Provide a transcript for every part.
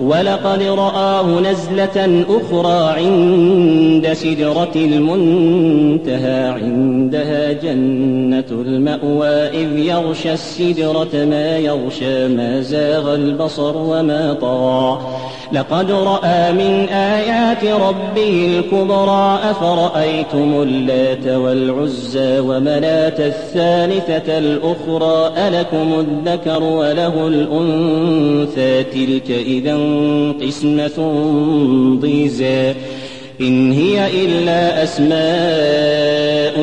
ولقد رآه نزلة أخرى عند سدرة المنتهى عندها جنة المأوى إذ يغشى السدرة ما يغشى ما زاغ البصر وما طغى. لقد رأى من آيات ربه الكبرى أفرأيتم اللات والعزى ومناة الثالثة الأخرى ألكم الذكر وله الأنثى تلك إذا قسمة ضيزى إن هي إلا أسماء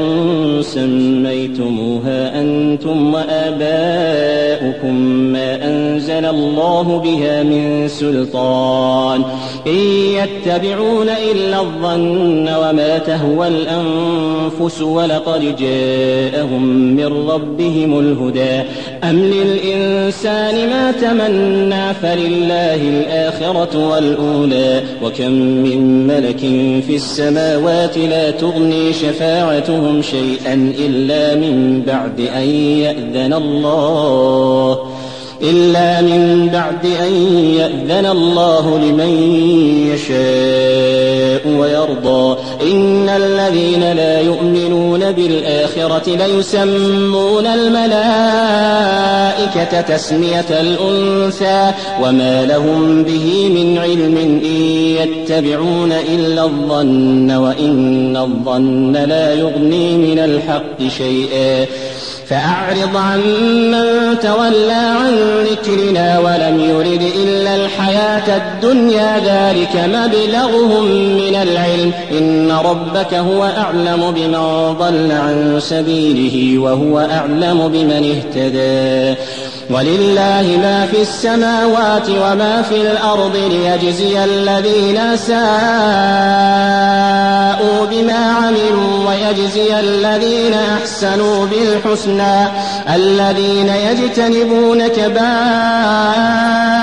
سميتموها أنتم وآباؤكم ما أنزل الله بها من سلطان. إن يتبعون إلا الظن وما تهوى الأنفس ولقد جاءهم من ربهم الهدى. أم للإنسان ما تمنى فلله الآخرة والأولى. وكم من ملك في السماوات لا تغني شفاعتهم شيئا. إلا من بعد أن يأذن الله. إلا من بعد أن يأذن الله لمن يشاء ويرضى. إن الذين لا يؤمنون بالآخرة ليسمون الملائكة تسمية الأنثى وما لهم به من علم إن يتبعون إلا الظن وإن الظن لا يغني من الحق شيئا فأعرض عن من تولى عن ذكرنا ولم يرد الدنيا ذلك مبلغهم من العلم. إن ربك هو أعلم بمن ضل عن سبيله وهو أعلم بمن اهتدى. ولله ما في السماوات وما في الأرض ليجزي الذين ساءوا بما عملوا ويجزي الذين أحسنوا بالحسنى. الذين يجتنبون كبائر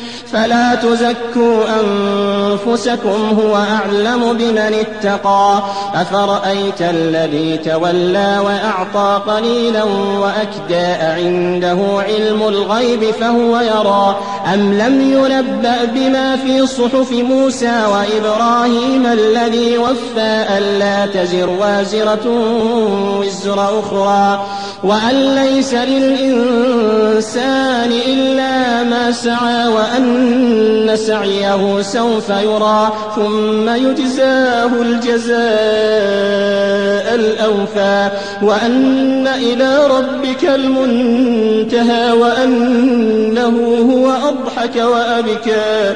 فلا تزكوا أنفسكم هو أعلم بمن اتقى. أفرأيت الذي تولى وأعطى قليلا وأكدى عنده علم الغيب فهو يرى. أم لم ينبأ بما في صحف موسى وإبراهيم الذي وفى ألا تزر وازرة وزر أخرى؟ وأن ليس للإنسان إلا سعى وأن سعيه سوف يرى ثم يجزاه الجزاء الأوفى وأن إلى ربك المنتهى وأنه هو أضحك وأبكى.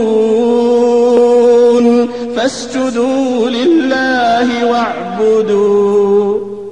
واعبدوا